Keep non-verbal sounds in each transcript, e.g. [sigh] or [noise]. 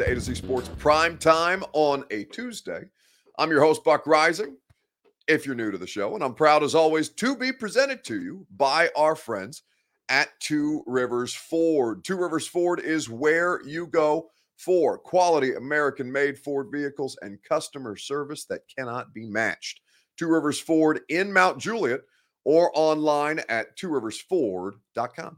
into A to Z Sports Prime Time on a Tuesday. I'm your host, Buck Reising. if you're new to the show, and I'm proud as always to be presented to you by our friends at Two Rivers Ford. Two Rivers Ford is where you go for quality American made Ford vehicles and customer service that cannot be matched. Two Rivers Ford in Mount Juliet or online at tworiversford.com.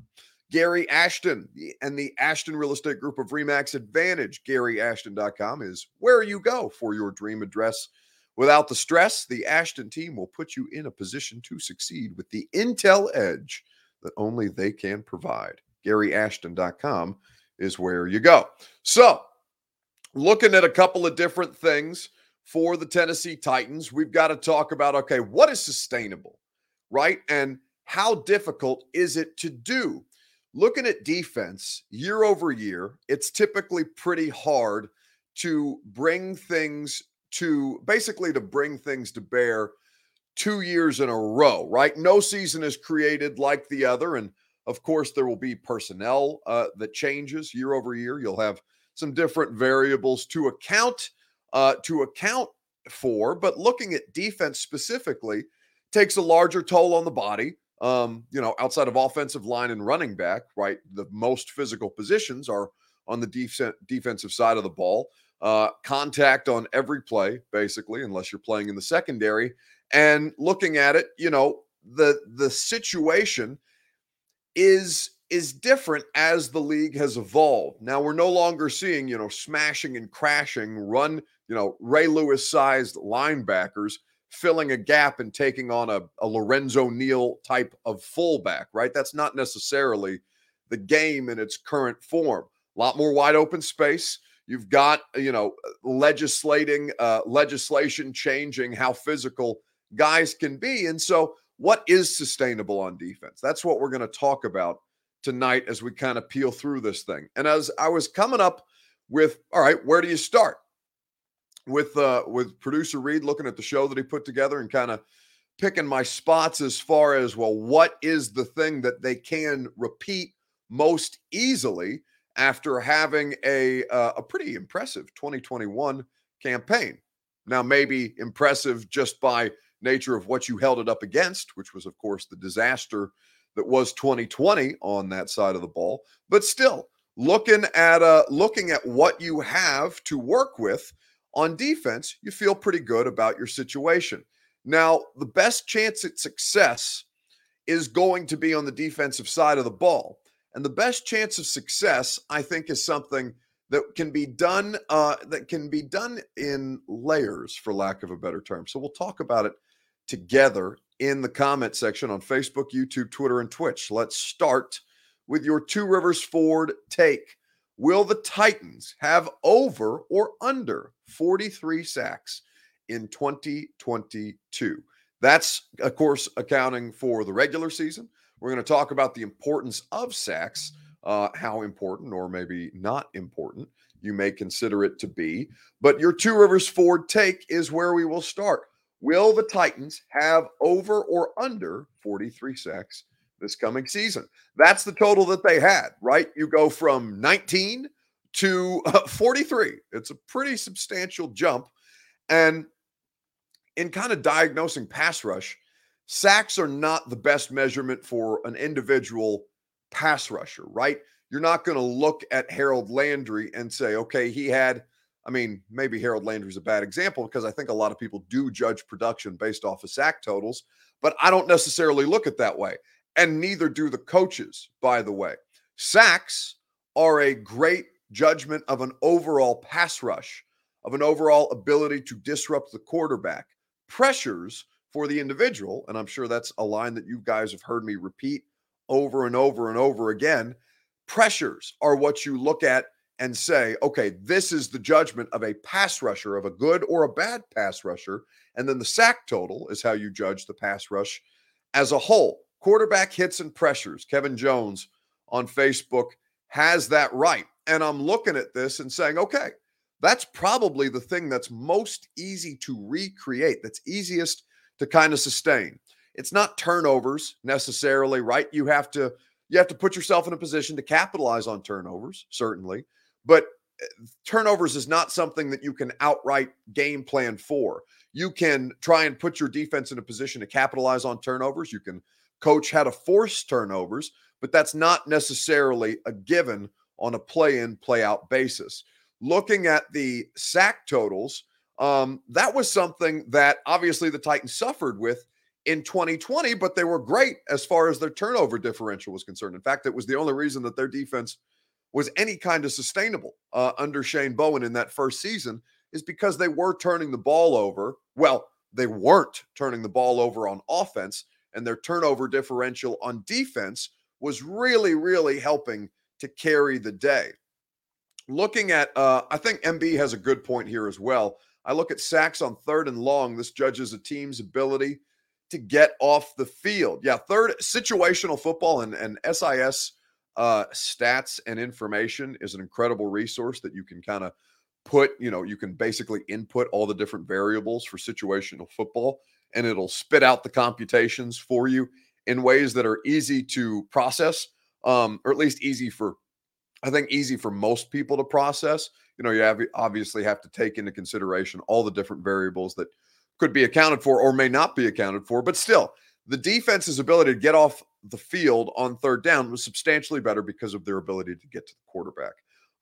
Gary Ashton and the Ashton Real Estate Group of Remax Advantage, GaryAshton.com is where you go for your dream address. Without the stress, the Ashton team will put you in a position to succeed with the Intel edge that only they can provide. GaryAshton.com is where you go. So, looking at a couple of different things for the Tennessee Titans, we've got to talk about okay, what is sustainable, right? And how difficult is it to do? Looking at defense year over year, it's typically pretty hard to bring things to basically to bring things to bear two years in a row, right? No season is created like the other. And of course, there will be personnel uh, that changes year over year. You'll have some different variables to account uh, to account for. But looking at defense specifically takes a larger toll on the body um, you know, outside of offensive line and running back, right? The most physical positions are on the def- defensive side of the ball. Uh, contact on every play, basically, unless you're playing in the secondary. And looking at it, you know, the the situation is is different as the league has evolved. Now we're no longer seeing, you know, smashing and crashing, run, you know, Ray Lewis sized linebackers filling a gap and taking on a, a Lorenzo Neal type of fullback, right? That's not necessarily the game in its current form. A lot more wide open space. You've got, you know, legislating, uh, legislation changing how physical guys can be. And so, what is sustainable on defense? That's what we're going to talk about tonight as we kind of peel through this thing. And as I was coming up with, all right, where do you start? With uh with producer Reed looking at the show that he put together and kind of picking my spots as far as well what is the thing that they can repeat most easily after having a uh, a pretty impressive 2021 campaign. Now maybe impressive just by nature of what you held it up against, which was of course the disaster that was 2020 on that side of the ball, but still looking at uh looking at what you have to work with on defense, you feel pretty good about your situation. Now, the best chance at success is going to be on the defensive side of the ball. And the best chance of success, I think, is something that can be done uh, that can be done in layers, for lack of a better term. So we'll talk about it together in the comment section on Facebook, YouTube, Twitter, and Twitch. Let's start with your Two Rivers Ford take. Will the Titans have over or under 43 sacks in 2022? That's, of course, accounting for the regular season. We're going to talk about the importance of sacks, uh, how important or maybe not important you may consider it to be. But your Two Rivers Ford take is where we will start. Will the Titans have over or under 43 sacks this coming season. That's the total that they had, right? You go from 19 to uh, 43. It's a pretty substantial jump. And in kind of diagnosing pass rush, sacks are not the best measurement for an individual pass rusher, right? You're not going to look at Harold Landry and say, okay, he had, I mean, maybe Harold Landry's a bad example because I think a lot of people do judge production based off of sack totals, but I don't necessarily look at that way and neither do the coaches, by the way. Sacks are a great judgment of an overall pass rush, of an overall ability to disrupt the quarterback. Pressures for the individual, and I'm sure that's a line that you guys have heard me repeat over and over and over again. Pressures are what you look at and say, okay, this is the judgment of a pass rusher, of a good or a bad pass rusher. And then the sack total is how you judge the pass rush as a whole quarterback hits and pressures. Kevin Jones on Facebook has that right. And I'm looking at this and saying, okay, that's probably the thing that's most easy to recreate, that's easiest to kind of sustain. It's not turnovers necessarily, right? You have to you have to put yourself in a position to capitalize on turnovers, certainly. But eh, turnovers is not something that you can outright game plan for. You can try and put your defense in a position to capitalize on turnovers. You can coach had to force turnovers, but that's not necessarily a given on a play in, play out basis. Looking at the sack totals, um, that was something that obviously the Titans suffered with in 2020, but they were great as far as their turnover differential was concerned. In fact, it was the only reason that their defense was any kind of sustainable uh, under Shane Bowen in that first season is because they were turning the ball over. Well, they weren't turning the ball over on offense, and their turnover differential on defense was really, really helping to carry the day. Looking at, uh, I think MB has a good point here as well. I look at sacks on third and long. This judges a team's ability to get off the field. Yeah, third situational football and, and SIS uh, stats and information is an incredible resource that you can kind of put, you know, you can basically input all the different variables for situational football and it'll spit out the computations for you in ways that are easy to process, um, or at least easy for, I think, easy for most people to process. You know, you have obviously have to take into consideration all the different variables that could be accounted for or may not be accounted for, but still, the defense's ability to get off the field on third down was substantially better because of their ability to get to the quarterback.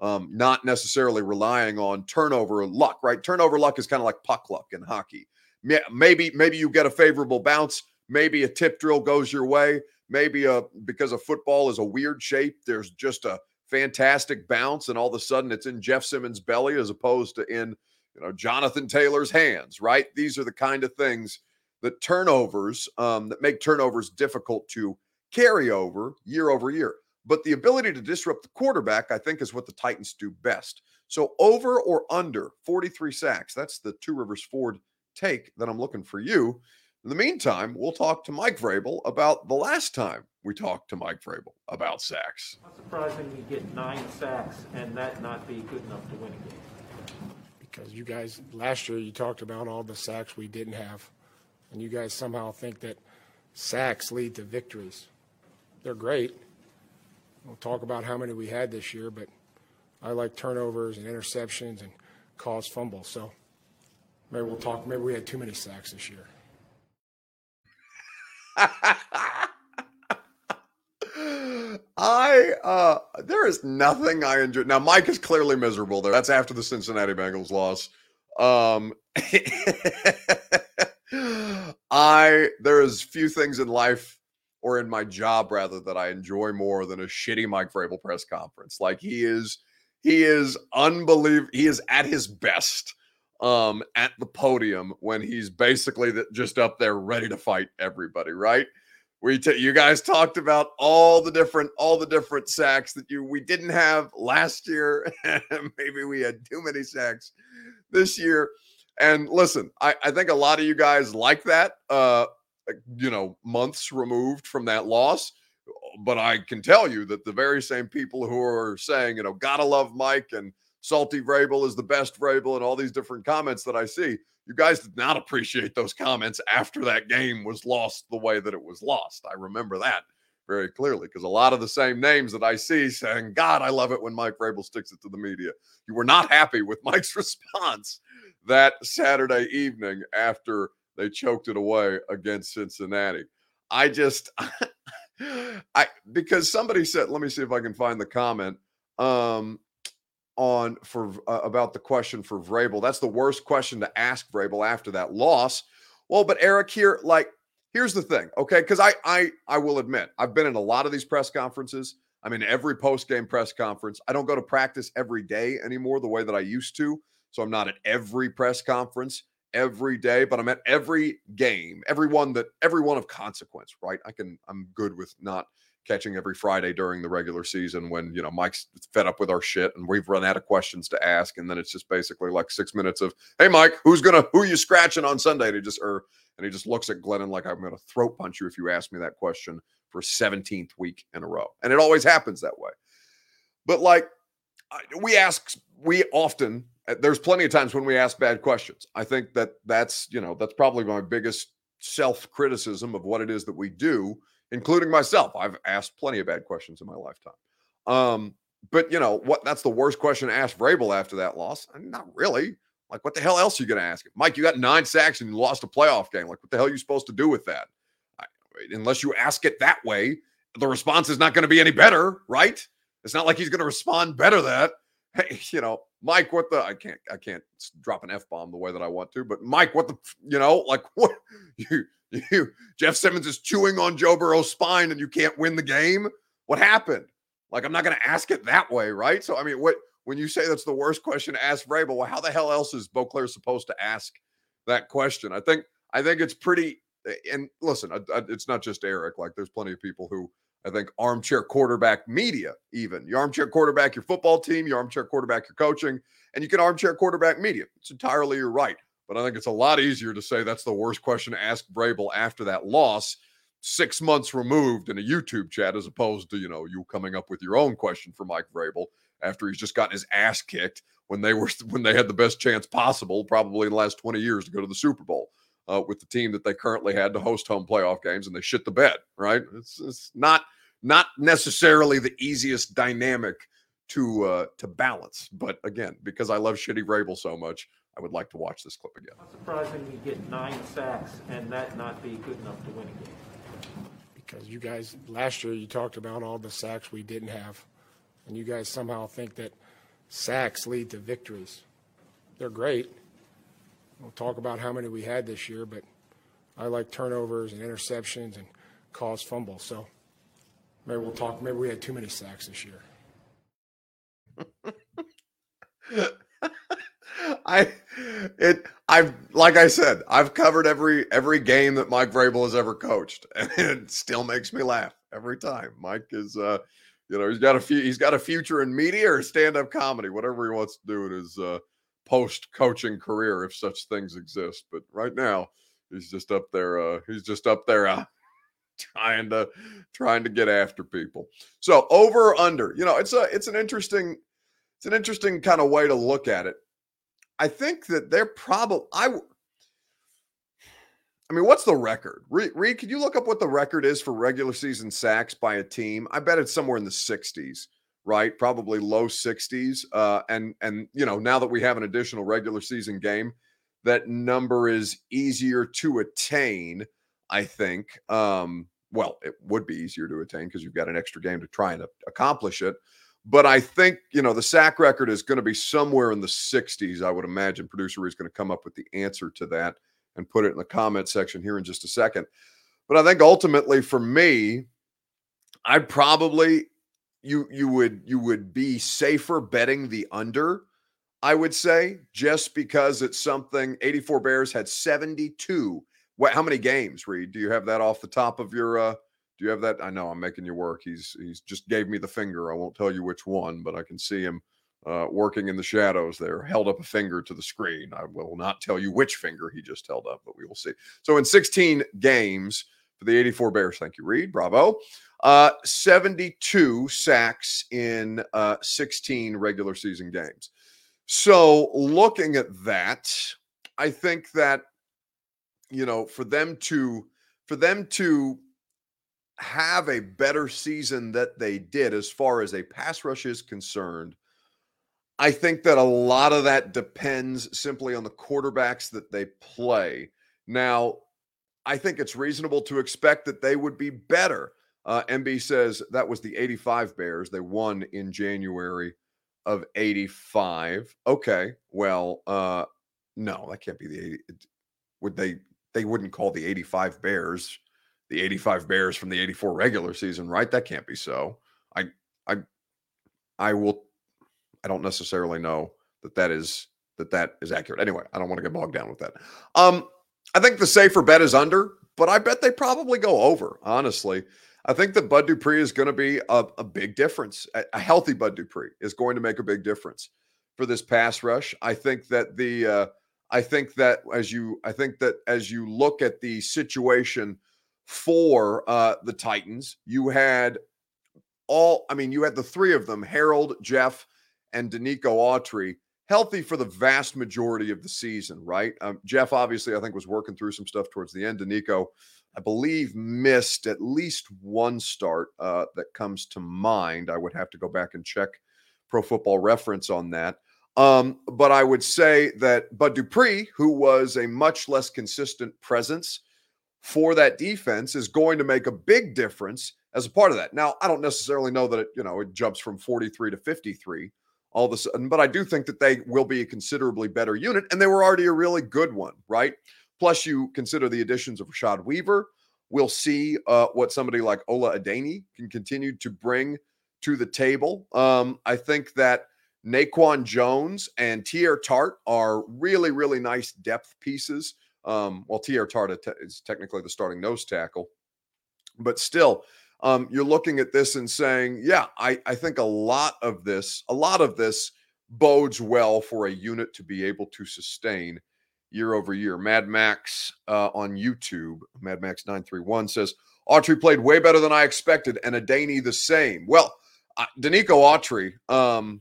Um, not necessarily relying on turnover luck, right? Turnover luck is kind of like puck luck in hockey. Maybe, maybe you get a favorable bounce. Maybe a tip drill goes your way. Maybe a because a football is a weird shape. There's just a fantastic bounce, and all of a sudden it's in Jeff Simmons' belly as opposed to in you know Jonathan Taylor's hands. Right? These are the kind of things that turnovers um, that make turnovers difficult to carry over year over year. But the ability to disrupt the quarterback, I think, is what the Titans do best. So over or under 43 sacks. That's the Two Rivers Ford take that I'm looking for you. In the meantime, we'll talk to Mike Vrabel about the last time we talked to Mike Vrabel about sacks. Not surprising you get nine sacks and that not be good enough to win a game. Because you guys, last year, you talked about all the sacks we didn't have. And you guys somehow think that sacks lead to victories they're great. We'll talk about how many we had this year, but I like turnovers and interceptions and caused fumbles. So maybe we'll talk. Maybe we had too many sacks this year. I uh there is nothing I enjoy. Now Mike is clearly miserable there. That's after the Cincinnati Bengals loss. Um [laughs] I there is few things in life or in my job rather that I enjoy more than a shitty Mike Vrabel press conference. Like he is, he is unbelievable. He is at his best um, at the podium when he's basically just up there ready to fight everybody. Right? We t- you guys talked about all the different all the different sacks that you we didn't have last year. [laughs] Maybe we had too many sacks this year. And listen, I, I think a lot of you guys like that. Uh, you know, months removed from that loss. But I can tell you that the very same people who are saying, you know, gotta love Mike and Salty Vrabel is the best Vrabel and all these different comments that I see, you guys did not appreciate those comments after that game was lost the way that it was lost. I remember that very clearly because a lot of the same names that I see saying, God, I love it when Mike Vrabel sticks it to the media. You were not happy with [laughs] Mike's response that Saturday evening after they choked it away against Cincinnati. I just, [laughs] I because somebody said, let me see if I can find the comment um, on for uh, about the question for Vrabel. That's the worst question to ask Vrabel after that loss. Well, but Eric here, like, here's the thing, okay? Because I, I, I will admit, I've been in a lot of these press conferences. I'm in every post game press conference. I don't go to practice every day anymore the way that I used to. So I'm not at every press conference every day, but I'm at every game, every one that every one of consequence, right? I can I'm good with not catching every Friday during the regular season when you know Mike's fed up with our shit and we've run out of questions to ask, and then it's just basically like six minutes of, "Hey, Mike, who's gonna who are you scratching on Sunday?" And he just or er, and he just looks at Glennon like I'm gonna throat punch you if you ask me that question for 17th week in a row, and it always happens that way. But like we ask, we often uh, there's plenty of times when we ask bad questions. I think that that's, you know, that's probably my biggest self criticism of what it is that we do, including myself. I've asked plenty of bad questions in my lifetime. Um, but you know what? That's the worst question to ask Vrabel after that loss. Mean, not really. Like, what the hell else are you going to ask him? Mike, you got nine sacks and you lost a playoff game. Like, what the hell are you supposed to do with that? I, unless you ask it that way, the response is not going to be any better, right? It's not like he's going to respond better that, hey, [laughs] you know, Mike, what the I can't I can't drop an F bomb the way that I want to, but Mike, what the you know, like [laughs] what you you [laughs] Jeff Simmons is chewing on Joe Burrow's spine and you can't win the game. What happened? Like, I'm not going to ask it that way, right? So, I mean, what when you say that's the worst question to ask Vrabel, well, how the hell else is Beauclair supposed to ask that question? I think I think it's pretty. And listen, it's not just Eric. Like, there's plenty of people who I think armchair quarterback media, even your armchair quarterback your football team, your armchair quarterback your coaching, and you can armchair quarterback media. It's entirely your right. But I think it's a lot easier to say that's the worst question to ask Vrabel after that loss six months removed in a YouTube chat as opposed to, you know, you coming up with your own question for Mike Vrabel after he's just gotten his ass kicked when they were [laughs] when they had the best chance possible, probably in the last 20 years to go to the Super Bowl uh, with the team that they currently had to host home playoff games and they shit the bed, right? It's, it's not not necessarily the easiest dynamic to uh, to balance. But again, because I love shitty Vrabel so much, I would like to watch this clip again. Not surprising you get nine sacks and that not be good enough to win a game because you guys last year you talked about all the sacks we didn't have, and you guys somehow think that sacks lead to victories. They're great. We'll talk about how many we had this year, but I like turnovers and interceptions and cause fumbles. So maybe we'll talk. Maybe we had too many sacks this year. [laughs] I it I've like I said, I've covered every every game that Mike Vrabel has ever coached, [laughs] and it still makes me laugh every time. Mike is uh you know, he's got a few he's got a future in media or stand-up comedy, whatever he wants to do in his uh post-coaching career if such things exist. But right now, he's just up there uh he's just up there uh [laughs] trying to trying to get after people. So over under, you know, it's a it's an interesting it's an interesting kind of way to look at it. I think that they're probably I. I mean, what's the record? Reed, Reed, could you look up what the record is for regular season sacks by a team? I bet it's somewhere in the 60s, right? Probably low 60s. Uh, and and you know, now that we have an additional regular season game, that number is easier to attain. I think. Um, well, it would be easier to attain because you've got an extra game to try and accomplish it. But I think, you know, the sack record is going to be somewhere in the 60s. I would imagine producer is going to come up with the answer to that and put it in the comment section here in just a second. But I think ultimately for me, I'd probably you you would you would be safer betting the under, I would say, just because it's something 84 Bears had 72. What how many games, Reed? Do you have that off the top of your uh do you have that? I know I'm making you work. He's he's just gave me the finger. I won't tell you which one, but I can see him uh, working in the shadows there, held up a finger to the screen. I will not tell you which finger he just held up, but we will see. So in 16 games for the 84 Bears, thank you, Reed. Bravo. Uh, 72 sacks in uh, 16 regular season games. So looking at that, I think that you know for them to for them to have a better season that they did as far as a pass rush is concerned, I think that a lot of that depends simply on the quarterbacks that they play. Now, I think it's reasonable to expect that they would be better. Uh, MB says that was the 85 Bears. They won in January of 85. Okay. Well, uh, no, that can't be the 80. Would they, they wouldn't call the 85 Bears the 85 Bears from the 84 regular season, right? That can't be so. I I I will I don't necessarily know that that is that that is accurate. Anyway, I don't want to get bogged down with that. Um I think the safer bet is under, but I bet they probably go over, honestly. I think that Bud Dupree is going to be a, a big difference. A, a, healthy Bud Dupree is going to make a big difference for this pass rush. I think that the uh, I think that as you I think that as you look at the situation for uh, the Titans. You had all, I mean, you had the three of them Harold, Jeff, and Denico Autry healthy for the vast majority of the season, right? Um, Jeff, obviously, I think was working through some stuff towards the end. Denico, I believe, missed at least one start uh, that comes to mind. I would have to go back and check Pro Football Reference on that. Um, but I would say that Bud Dupree, who was a much less consistent presence for that defense, is going to make a big difference as a part of that. Now, I don't necessarily know that it, you know, it jumps from 43 to 53 all of a sudden, but I do think that they will be a considerably better unit, and they were already a really good one, right? Plus, you consider the additions of Rashad Weaver. We'll see uh, what somebody like Ola Adeniyi can continue to bring to the table. Um, I think that Naquan Jones and Teair Tart are really, really nice depth pieces. Um, well, Teair Tart is technically the starting nose tackle, but still, um, you're looking at this and saying, yeah, I, I think a lot of this, a lot of this bodes well for a unit to be able to sustain year over year. Mad Max uh, on YouTube, Mad Max 931 says, Autry played way better than I expected, and Adeniyi the same. Well, uh, Denico Autry, um,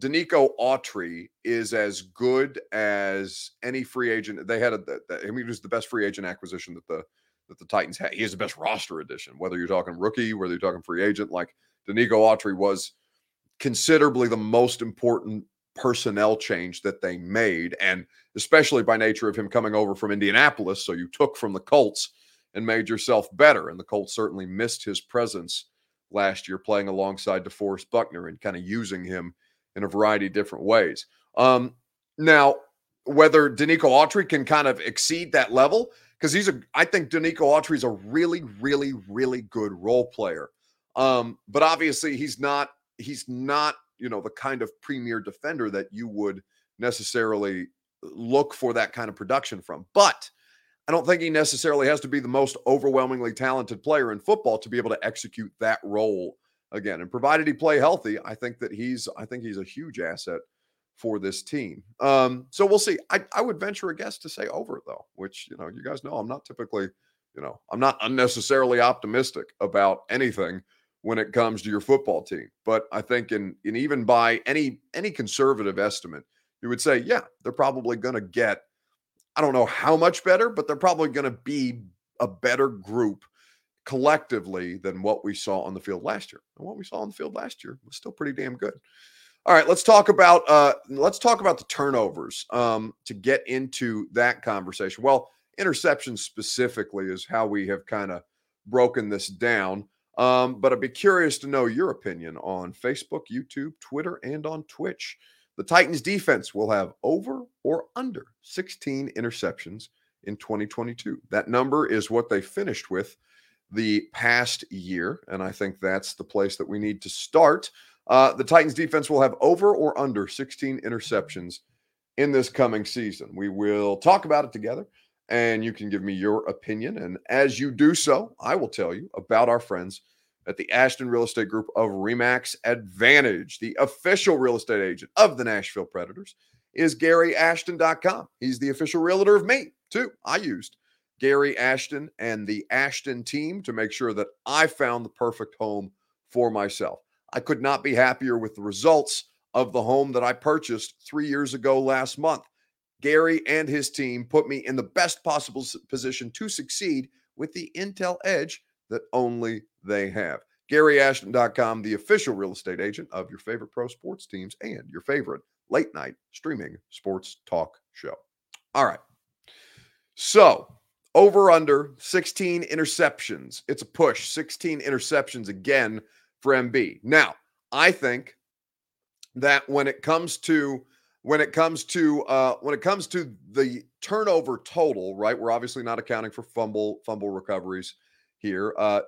Denico Autry is as good as any free agent. They had a, I mean, it was the best free agent acquisition that the that the Titans had. He is the best roster addition, whether you're talking rookie, whether you're talking free agent. Like Denico Autry was considerably the most important personnel change that they made, and especially by nature of him coming over from Indianapolis. So you took from the Colts and made yourself better, and the Colts certainly missed his presence last year, playing alongside DeForest Buckner and kind of using him in a variety of different ways. Um, now, whether Denico Autry can kind of exceed that level, because he's a, I think Denico Autry is a really, really, really good role player. Um, but obviously, he's not, he's not, you know, the kind of premier defender that you would necessarily look for that kind of production from. But I don't think he necessarily has to be the most overwhelmingly talented player in football to be able to execute that role again. And provided he play healthy, I think that he's I think he's a huge asset for this team. Um, so we'll see. I, I would venture a guess to say over though, which you know you guys know I'm not typically you know I'm not unnecessarily optimistic about anything when it comes to your football team. But I think in in even by any any conservative estimate, you would say yeah they're probably going to get. I don't know how much better, but they're probably going to be a better group collectively than what we saw on the field last year. And what we saw on the field last year was still pretty damn good. All right, let's talk about uh, let's talk about the turnovers um, to get into that conversation. Well, interceptions specifically is how we have kind of broken this down. Um, but I'd be curious to know your opinion on Facebook, YouTube, Twitter, and on Twitch. The Titans defense will have over or under 16 interceptions in 2022. That number is what they finished with the past year. And I think that's the place that we need to start. Uh, the Titans defense will have over or under 16 interceptions in this coming season. We will talk about it together and you can give me your opinion. And as you do so, I will tell you about our friends at the Ashton Real Estate Group of Remax Advantage, the official real estate agent of the Nashville Predators. Is GaryAshton.com. He's the official realtor of me, too. I used Gary Ashton and the Ashton team to make sure that I found the perfect home for myself. I could not be happier with the results of the home that I purchased three years ago last month. Gary and his team put me in the best possible position to succeed with the Intel edge that only they have. GaryAshton.com, the official real estate agent of your favorite pro sports teams and your favorite late night streaming sports talk show. All right. So, over under 16 interceptions. It's a push. 16 interceptions again for MB. Now, I think that when it comes to when it comes to uh, when it comes to the turnover total, right? We're obviously not accounting for fumble fumble recoveries here. Uh,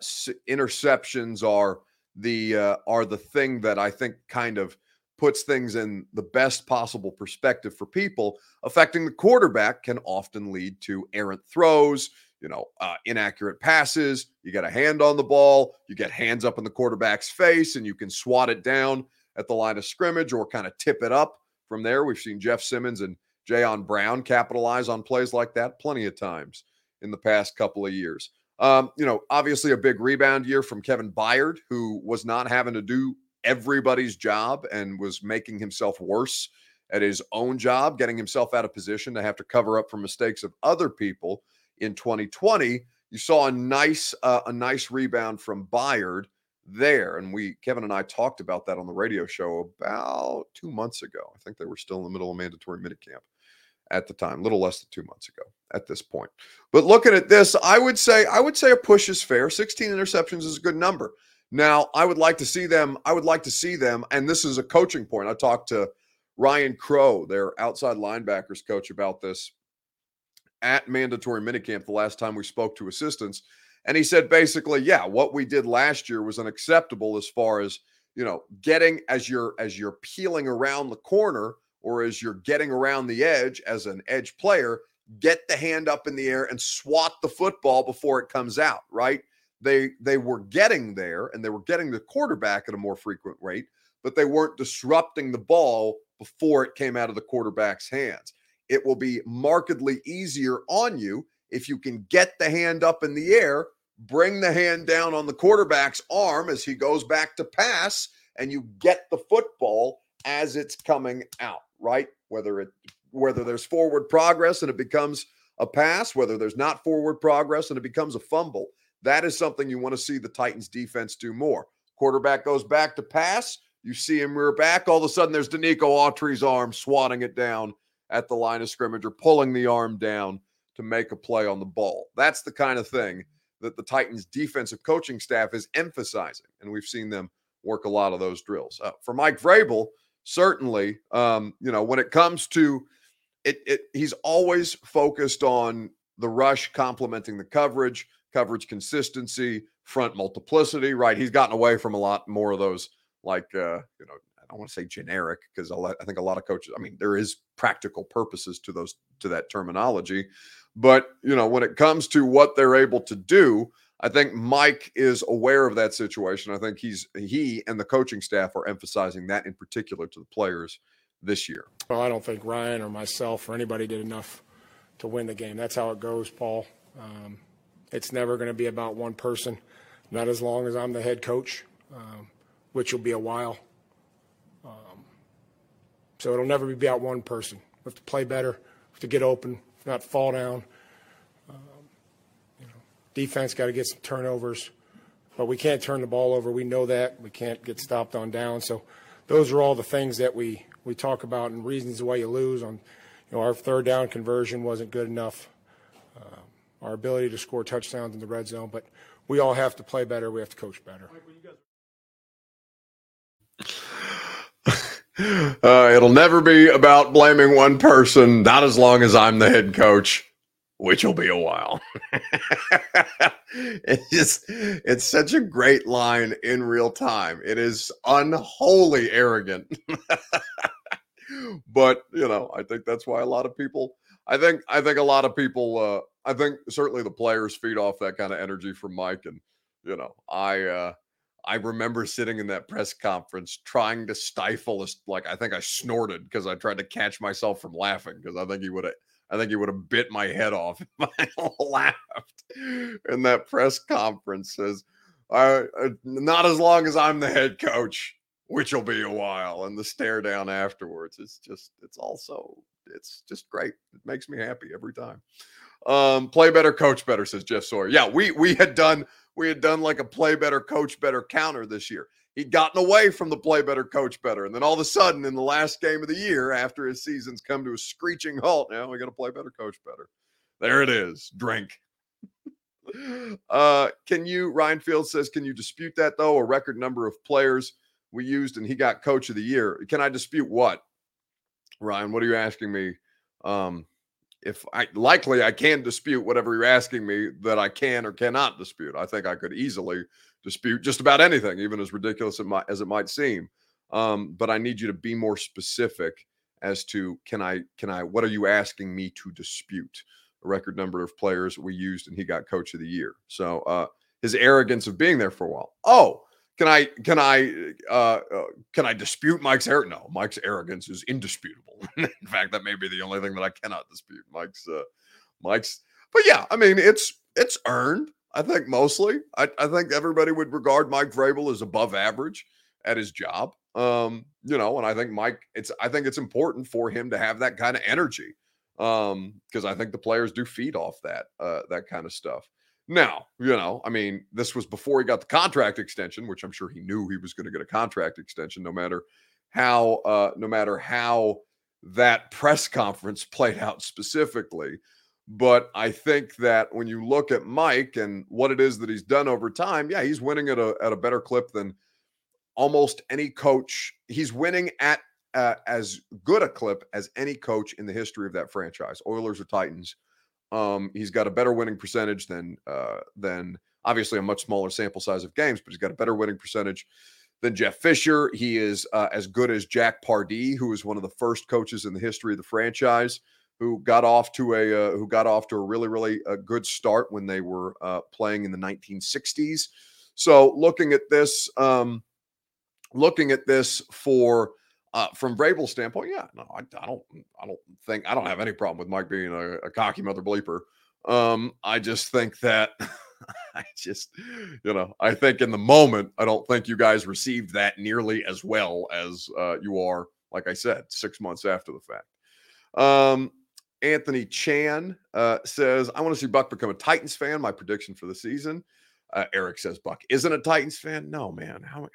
interceptions are the uh, are the thing that I think kind of puts things in the best possible perspective for people. Affecting the quarterback can often lead to errant throws, you know, uh, inaccurate passes. You get a hand on the ball, you get hands up in the quarterback's face, and you can swat it down at the line of scrimmage or kind of tip it up from there. We've seen Jeff Simmons and Jayon Brown capitalize on plays like that plenty of times in the past couple of years. Um, you know, obviously a big rebound year from Kevin Byard, who was not having to do everybody's job and was making himself worse at his own job, getting himself out of position to have to cover up for mistakes of other people in 2020. You saw a nice uh, a nice rebound from Byard there. And we, Kevin and I talked about that on the radio show about two months ago. I think they were still in the middle of mandatory minicamp at the time, a little less than two months ago at this point. But looking at this, I would say, I would say a push is fair. 16 interceptions is a good number. Now, I would like to see them, I would like to see them, and this is a coaching point. I talked to Ryan Crow, their outside linebackers coach, about this at mandatory minicamp the last time we spoke to assistants. And he said basically, yeah, what we did last year was unacceptable as far as, you know, getting as you're as you're peeling around the corner or as you're getting around the edge as an edge player, get the hand up in the air and swat the football before it comes out, right? They they were getting there and they were getting the quarterback at a more frequent rate, but they weren't disrupting the ball before it came out of the quarterback's hands. It will be markedly easier on you if you can get the hand up in the air, bring the hand down on the quarterback's arm as he goes back to pass, and you get the football as it's coming out, right? Whether it whether there's forward progress and it becomes a pass, whether there's not forward progress and it becomes a fumble. That is something you want to see the Titans defense do more. Quarterback goes back to pass. You see him rear back. All of a sudden, there's Denico Autry's arm swatting it down at the line of scrimmage or pulling the arm down to make a play on the ball. That's the kind of thing that the Titans defensive coaching staff is emphasizing. And we've seen them work a lot of those drills. Uh, for Mike Vrabel, certainly, um, you know, when it comes to it, it, he's always focused on the rush complementing the coverage, coverage consistency, front multiplicity, right? He's gotten away from a lot more of those, like, uh, you know, I don't want to say generic because I think a lot of coaches, I mean, there is practical purposes to those, to that terminology. But, you know, when it comes to what they're able to do, I think Mike is aware of that situation. I think he's he and the coaching staff are emphasizing that in particular to the players this year. Well, I don't think Ryan or myself or anybody did enough to win the game. That's how it goes, Paul. Um, it's never going to be about one person, not as long as I'm the head coach, um, which will be a while. Um, so it'll never be about one person. We have to play better, have to get open, not fall down. Um, you know, defense got to get some turnovers, but we can't turn the ball over. We know that. We can't get stopped on down. So those are all the things that we, we talk about and reasons why you lose. On, you know, our third down conversion wasn't good enough. Our ability to score touchdowns in the red zone, but we all have to play better. We have to coach better. [laughs] Uh, it'll never be about blaming one person, not as long as I'm the head coach, which will be a while. [laughs] it's just, it's such a great line in real time. It is unholy arrogant. [laughs] but, you know, I think that's why a lot of people, I think, I think a lot of people, uh, I think certainly the players feed off that kind of energy from Mike. And, you know, I, uh, I remember sitting in that press conference trying to stifle this. Like I think I snorted because I tried to catch myself from laughing because I think he would have. I think he would have bit my head off [laughs] if I [laughs] laughed in that press conference. Says, I, not as long as I'm the head coach, which will be a while. And the stare down afterwards. It's just, it's also, it's just great. It makes me happy every time. Um, play better, coach better, says Jeff Sawyer. Yeah, we we had done we had done like a play better, coach better counter this year. He'd gotten away from the play better, coach better. And then all of a sudden, in the last game of the year, after his season's come to a screeching halt, now we got to play better, coach better. There it is. Drink. uh, can you, Ryan Field says, can you dispute that though? A record number of players we used and he got coach of the year. Can I dispute what? Ryan, what are you asking me? Um, if I likely I can dispute whatever you're asking me that I can or cannot dispute. I think I could easily dispute just about anything, even as ridiculous it might, as it might seem. Um, but I need you to be more specific as to can I can I what are you asking me to dispute? A record number of players we used and he got coach of the year. So uh, his arrogance of being there for a while. Oh, can I can I uh, uh, can I dispute Mike's arrogance? No, Mike's arrogance is indisputable. [laughs] In fact, that may be the only thing that I cannot dispute. Mike's uh, Mike's, but yeah, I mean it's it's earned. I think mostly. I, I think everybody would regard Mike Vrabel as above average at his job. Um, you know, and I think Mike, it's I think it's important for him to have that kind of energy. Um, because I think the players do feed off that uh that kind of stuff. Now, you know, I mean, this was before he got the contract extension, which I'm sure he knew he was going to get a contract extension, no matter how, uh, no matter how that press conference [laughs] played out specifically. But I think that when you look at Mike and what it is that he's done over time, yeah, he's winning at a at a better clip than almost any coach. He's winning at uh, as good a clip as any coach in the history of that franchise, Oilers or Titans. Um, he's got a better winning percentage than uh, than obviously a much smaller sample size of games, but he's got a better winning percentage than Jeff Fisher. He is uh, as good as Jack Pardee, who was one of the first coaches in the history of the franchise who got off to a uh, who got off to a really really uh, good start when they were uh, playing in the 1960s. So looking at this, um, looking at this for uh, from Vrabel's standpoint, yeah, no, I, I, don't, I don't think I don't have any problem with Mike being a, a cocky mother bleeper. Um, I just think that [laughs] I just, you know, I think in the moment, I don't think you guys received that nearly as well as uh, you are, like I said, six months after the fact. Um, Anthony Chan uh, says, I want to see Buck become a Titans fan. My prediction for the season. Uh, Eric says, Buck isn't a Titans fan. No, man. How.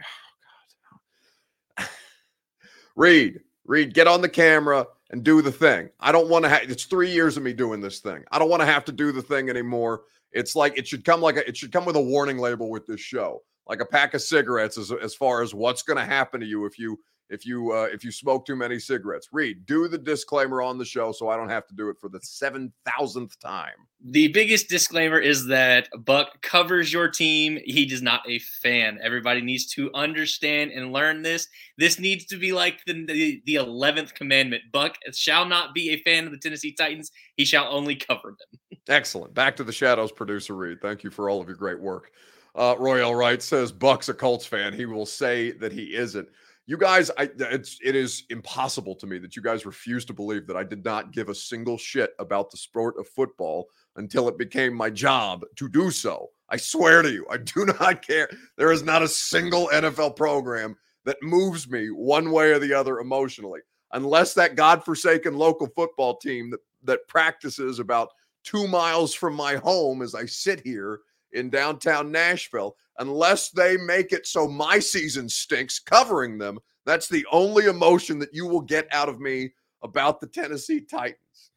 Reed, Reed, get on the camera and do the thing. I don't want to have, it's three years of me doing this thing. I don't want to have to do the thing anymore. It's like, it should come like a, it should come with a warning label with this show, like a pack of cigarettes as, as far as what's going to happen to you if you if you uh, if you smoke too many cigarettes. Reed, do the disclaimer on the show so I don't have to do it for the seven thousandth time. The biggest disclaimer is that Buck covers your team. He is not a fan. Everybody needs to understand and learn this. This needs to be like the the eleventh commandment. Buck shall not be a fan of the Tennessee Titans. He shall only cover them. Excellent. Back to the shadows, producer Reed. Thank you for all of your great work. Uh, Royal Wright says Buck's a Colts fan. He will say that he isn't. You guys, I it's it is impossible to me that you guys refuse to believe that I did not give a single shit about the sport of football until it became my job to do so. I swear to you, I do [laughs] not care. There is not a single NFL program that moves me one way or the other emotionally, unless that godforsaken local football team that, that practices about two miles from my home as I sit here in downtown Nashville unless they make it so my season stinks covering them. That's the only emotion that you will get out of me about the Tennessee Titans.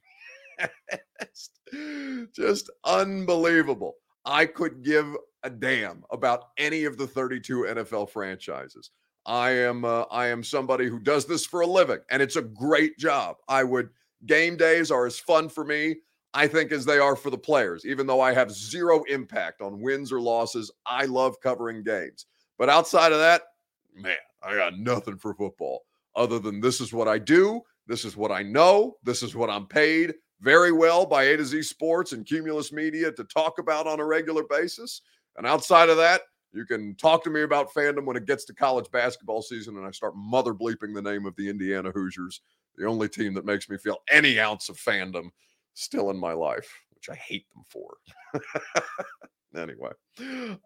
[laughs] just unbelievable. I could give a damn about any of the 32 NFL franchises. I am uh, I am somebody who does this for a living and it's a great job. I would game days are as fun for me I think, as they are for the players. Even though I have zero impact on wins or losses, I love covering games. But outside of that, man, I got nothing for football other than this is what I do. This is what I know. This is what I'm paid very well by A to Z Sports and Cumulus Media to talk about on a regular basis. And outside of that, you can talk to me about fandom when it gets to college basketball season and I start mother bleeping the name of the Indiana Hoosiers, the only team that makes me feel any ounce of fandom still in my life, which I hate them for. [laughs] anyway,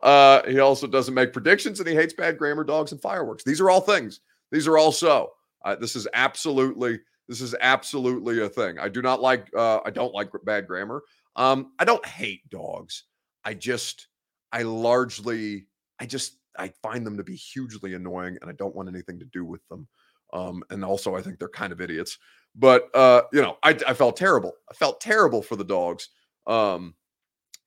uh, he also doesn't make predictions and he hates bad grammar, dogs, and fireworks. These are all things. These are all so. Uh, this is absolutely this is absolutely a thing. I do not like uh, I don't like bad grammar. Um, I don't hate dogs. I just I largely I just I find them to be hugely annoying and I don't want anything to do with them. Um, and also I think they're kind of idiots. But uh, you know, I, I felt terrible. I felt terrible for the dogs. Um,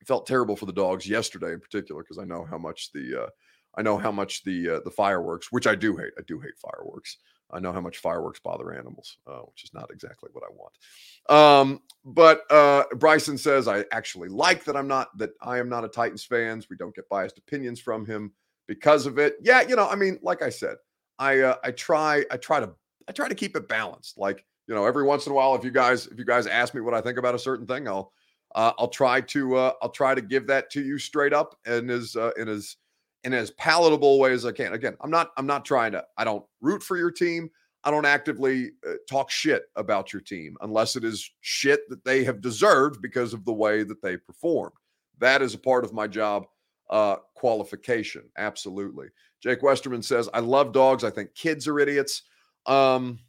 felt terrible for the dogs yesterday in particular because I know how much the uh, I know how much the uh, the fireworks, which I do hate. I do hate fireworks. I know how much fireworks bother animals, uh, which is not exactly what I want. Um, but uh, Bryson says I actually like that I'm not that I am not a Titans fans. We don't get biased opinions from him because of it. Yeah, you know, I mean, like I said, I uh, I try I try to I try to keep it balanced. Like you know, every once in a while, if you guys if you guys ask me what I think about a certain thing, I'll uh, I'll try to uh, I'll try to give that to you straight up and as uh, in as in as palatable way as I can. Again, I'm not I'm not trying to. I don't root for your team. I don't actively uh, talk shit about your team unless it is shit that they have deserved because of the way that they performed. That is a part of my job uh, qualification. Absolutely. Jake Westerman says, I love dogs. I think kids are idiots. Um,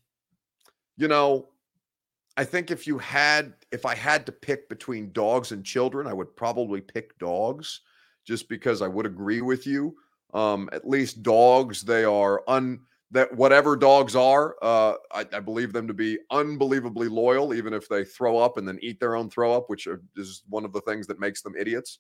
you know, I think if you had, if I had to pick between dogs and children, I would probably pick dogs, just because I would agree with you. Um, at least dogs, they are un that whatever dogs are, uh, I, I believe them to be unbelievably loyal, even if they throw up and then eat their own throw up, which is one of the things that makes them idiots.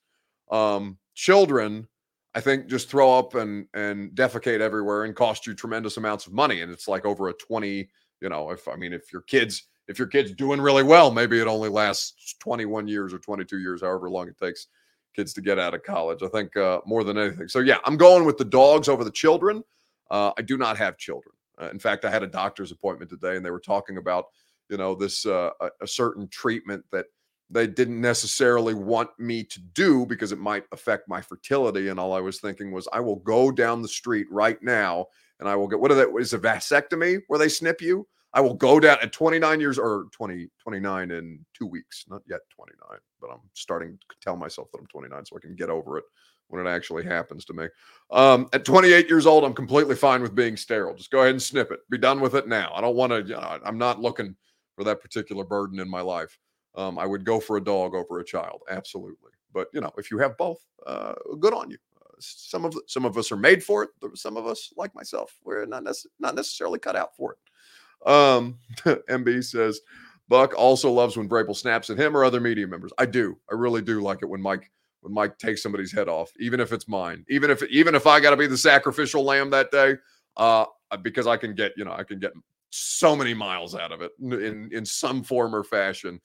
Um, children, I think, just throw up and and defecate everywhere and cost you tremendous amounts of money, and it's like over a twenty. You know, if I mean, if your kids if your kid's doing really well, maybe it only lasts 21 years or 22 years, however long it takes kids to get out of college. I think uh, more than anything. So yeah, I'm going with the dogs over the children. Uh, I do not have children. Uh, in fact, I had a doctor's appointment today, and they were talking about you know this uh, a, a certain treatment that they didn't necessarily want me to do because it might affect my fertility. And all I was thinking was, I will go down the street right now and I will get what are that? Is a vasectomy where they snip you? I will go down at 29 years or 20, 29 in two weeks, not yet 29, but I'm starting to tell myself that I'm 29 so I can get over it when it actually happens to me. Um, at 28 years old, I'm completely fine with being sterile. Just go ahead and snip it. Be done with it now. I don't want to, you know, I'm not looking for that particular burden in my life. Um, I would go for a dog over a child, absolutely. But you know, if you have both, uh, good on you. Some of some of us are made for it. Some of us, like myself, we're not nece- not necessarily cut out for it. Um, [laughs] MB says Buck also loves when Vrabel snaps at him or other media members. I do. I really do like it when Mike when Mike takes somebody's head off, even if it's mine, even if even if I got to be the sacrificial lamb that day, uh, because I can get you know I can get so many miles out of it in in some form or fashion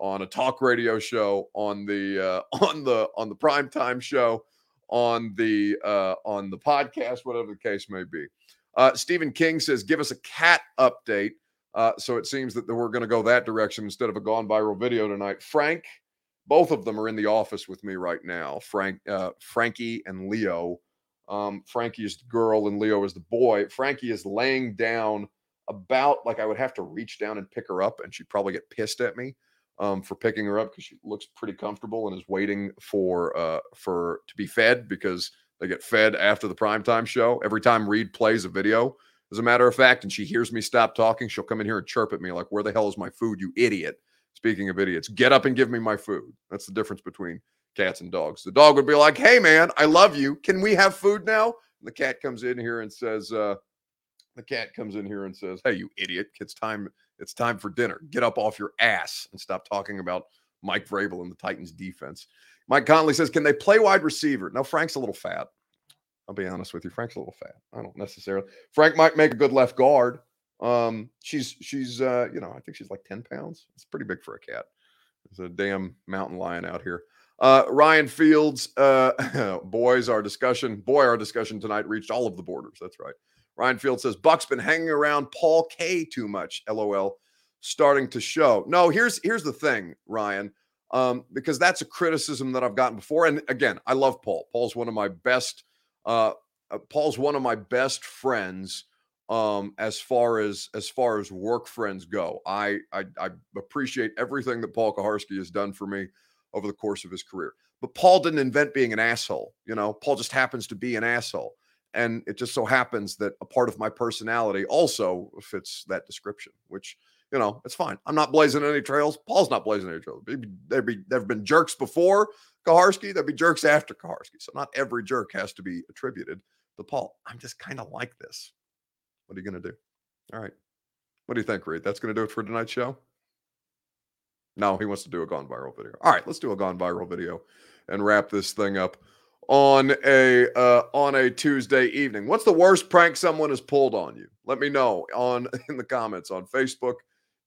on a talk radio show, on the uh, [laughs] on the on the primetime show, on the uh, on the podcast, whatever the case may be. Uh, Stephen King says, "Give us a cat update." Uh, so it seems that we're going to go that direction instead of a gone viral video tonight. Frank, both of them are in the office with me right now. Frank, uh, Frankie, and Leo. Um, Frankie is the girl and Leo is the boy. Frankie is laying down about like I would have to reach down and pick her up, and she'd probably get pissed at me um, for picking her up because she looks pretty comfortable and is waiting for uh, for to be fed because they get fed after the primetime show. Every time Reed plays a video, as a matter of fact, and she hears me stop talking, she'll come in here and chirp at me like, "Where the hell is my food, you idiot?" Speaking of idiots, get up and give me my food. That's the difference between cats and dogs. The dog would be like, "Hey man, I love you. Can we have food now?" And the cat comes in here and says, uh, "The cat comes in here and says, "Hey, you idiot! It's time it's time for dinner. Get up off your ass and stop talking about Mike Vrabel and the Titans defense. Mike Conley says, Can they play wide receiver? No, Frank's a little fat. I'll be honest with you. Frank's a little fat. I don't necessarily. Frank might make a good left guard. Um, she's she's uh, you know, I think she's like 10 pounds. It's pretty big for a cat. There's a damn mountain lion out here. Uh, Ryan Fields, uh, [laughs] boys, our discussion, boy, our discussion tonight reached all of the borders. That's right. Ryan Field says Buck's been hanging around Paul K too much. LOL. Starting to show. No, here's here's the thing, Ryan, um, because that's a criticism that I've gotten before. And again, I love Paul. Paul's one of my best. Uh, uh, Paul's one of my best friends um, as far as as far as work friends go. I, I I appreciate everything that Paul Kuharsky has done for me over the course of his career. But Paul didn't invent being an asshole. You know, Paul just happens to be an asshole. And it just so happens that a part of my personality also fits that description, which, you know, it's fine. I'm not blazing any trails. Paul's not blazing any trails. There'd be, there have been jerks before Kuharsky, there'd be jerks after Kuharsky. So not every jerk has to be attributed to Paul. I'm just kind of like this. What are you going to do? All right. What do you think, Reed? That's going to do it for tonight's show? No, he wants to do a gone viral video. All right, let's do a gone viral video and wrap this thing up on a uh, on a Tuesday evening. What's the worst prank someone has pulled on you? Let me know on [laughs] in the comments on Facebook,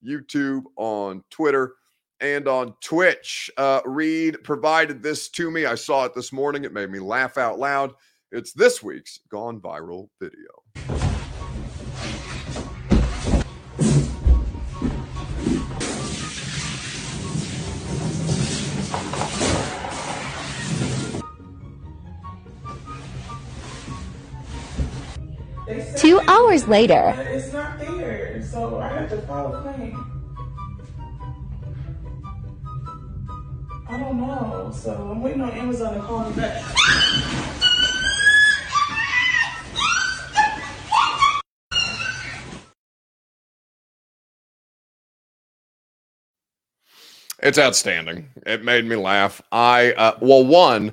YouTube, on Twitter, and on Twitch. Uh, Reed provided this to me. I saw it this morning. It made me laugh out loud. It's this week's gone viral video. Two hours later. It's not there, so I have to file a claim. I don't know, so I'm waiting on Amazon to call me back. It's outstanding. It made me laugh. I uh, well, one,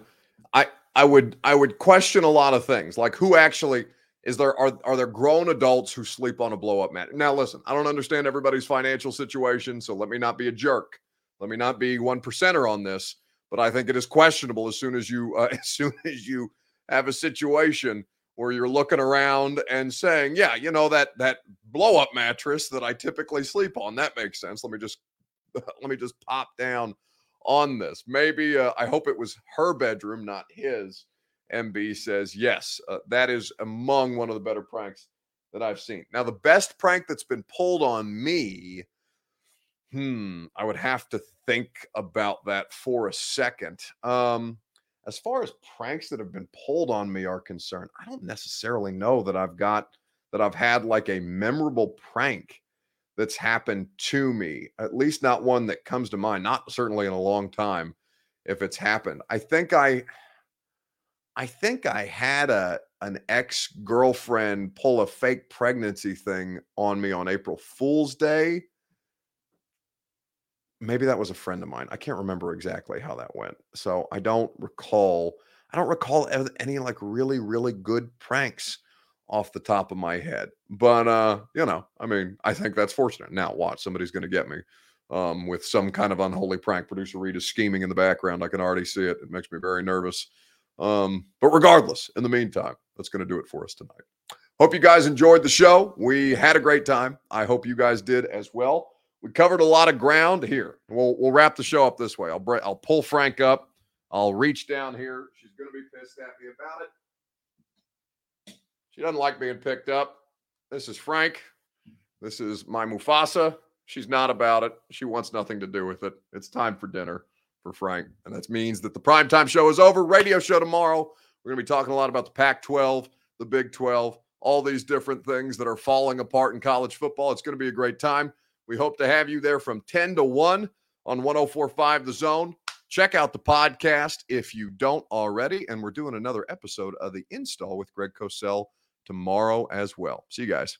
I I would I would question a lot of things, like who actually is there are are there grown adults who sleep on a blow up mat? Now, listen, I don't understand everybody's financial situation, so let me not be a jerk. Let me not be one percenter on this, but I think it is questionable as soon as you uh, [laughs] as soon as you have a situation where you're looking around and saying, "Yeah, you know that that blow up mattress that I typically sleep on, that makes sense. Let me just [laughs] let me just pop down on this. Maybe uh, I hope it was her bedroom, not his." MB says, "Yes, uh, that is among one of the better pranks that I've seen." Now, the best prank that's been pulled on me, hmm, I would have to think about that for a second. Um, as far as pranks that have been pulled on me are concerned, I don't necessarily know that I've got that I've had like a memorable prank that's happened to me. At least not one that comes to mind. Not certainly in a long time if it's happened. I think I I think I had a an ex-girlfriend pull a fake pregnancy thing on me on April Fool's Day. Maybe that was a friend of mine. I can't remember exactly how that went. So I don't recall I don't recall any like really really good pranks off the top of my head. But uh, you know, I mean, I think that's fortunate. Now watch, somebody's going to get me um with some kind of unholy prank. Producer Reed is scheming in the background. I can already see it. It makes me very nervous. Um, but regardless, in the meantime, that's going to do it for us tonight. Hope you guys enjoyed the show. We had a great time. I hope you guys did as well. We covered a lot of ground here. We'll we'll wrap the show up this way. I'll I'll pull Frank up. I'll reach down here. She's going to be pissed at me about it. She doesn't like being picked up. This is Frank. This is my Mufasa. She's not about it. She wants nothing to do with it. It's time for dinner for Frank. And that means that the primetime show is over. Radio show tomorrow. We're going to be talking a lot about the Pac 12, the Big 12, all these different things that are falling apart in college football. It's going to be a great time. We hope to have you there from 10 to 1 on 1045 The Zone. Check out the podcast if you don't already. And we're doing another episode of The Install with Greg Cosell tomorrow as well. See you guys.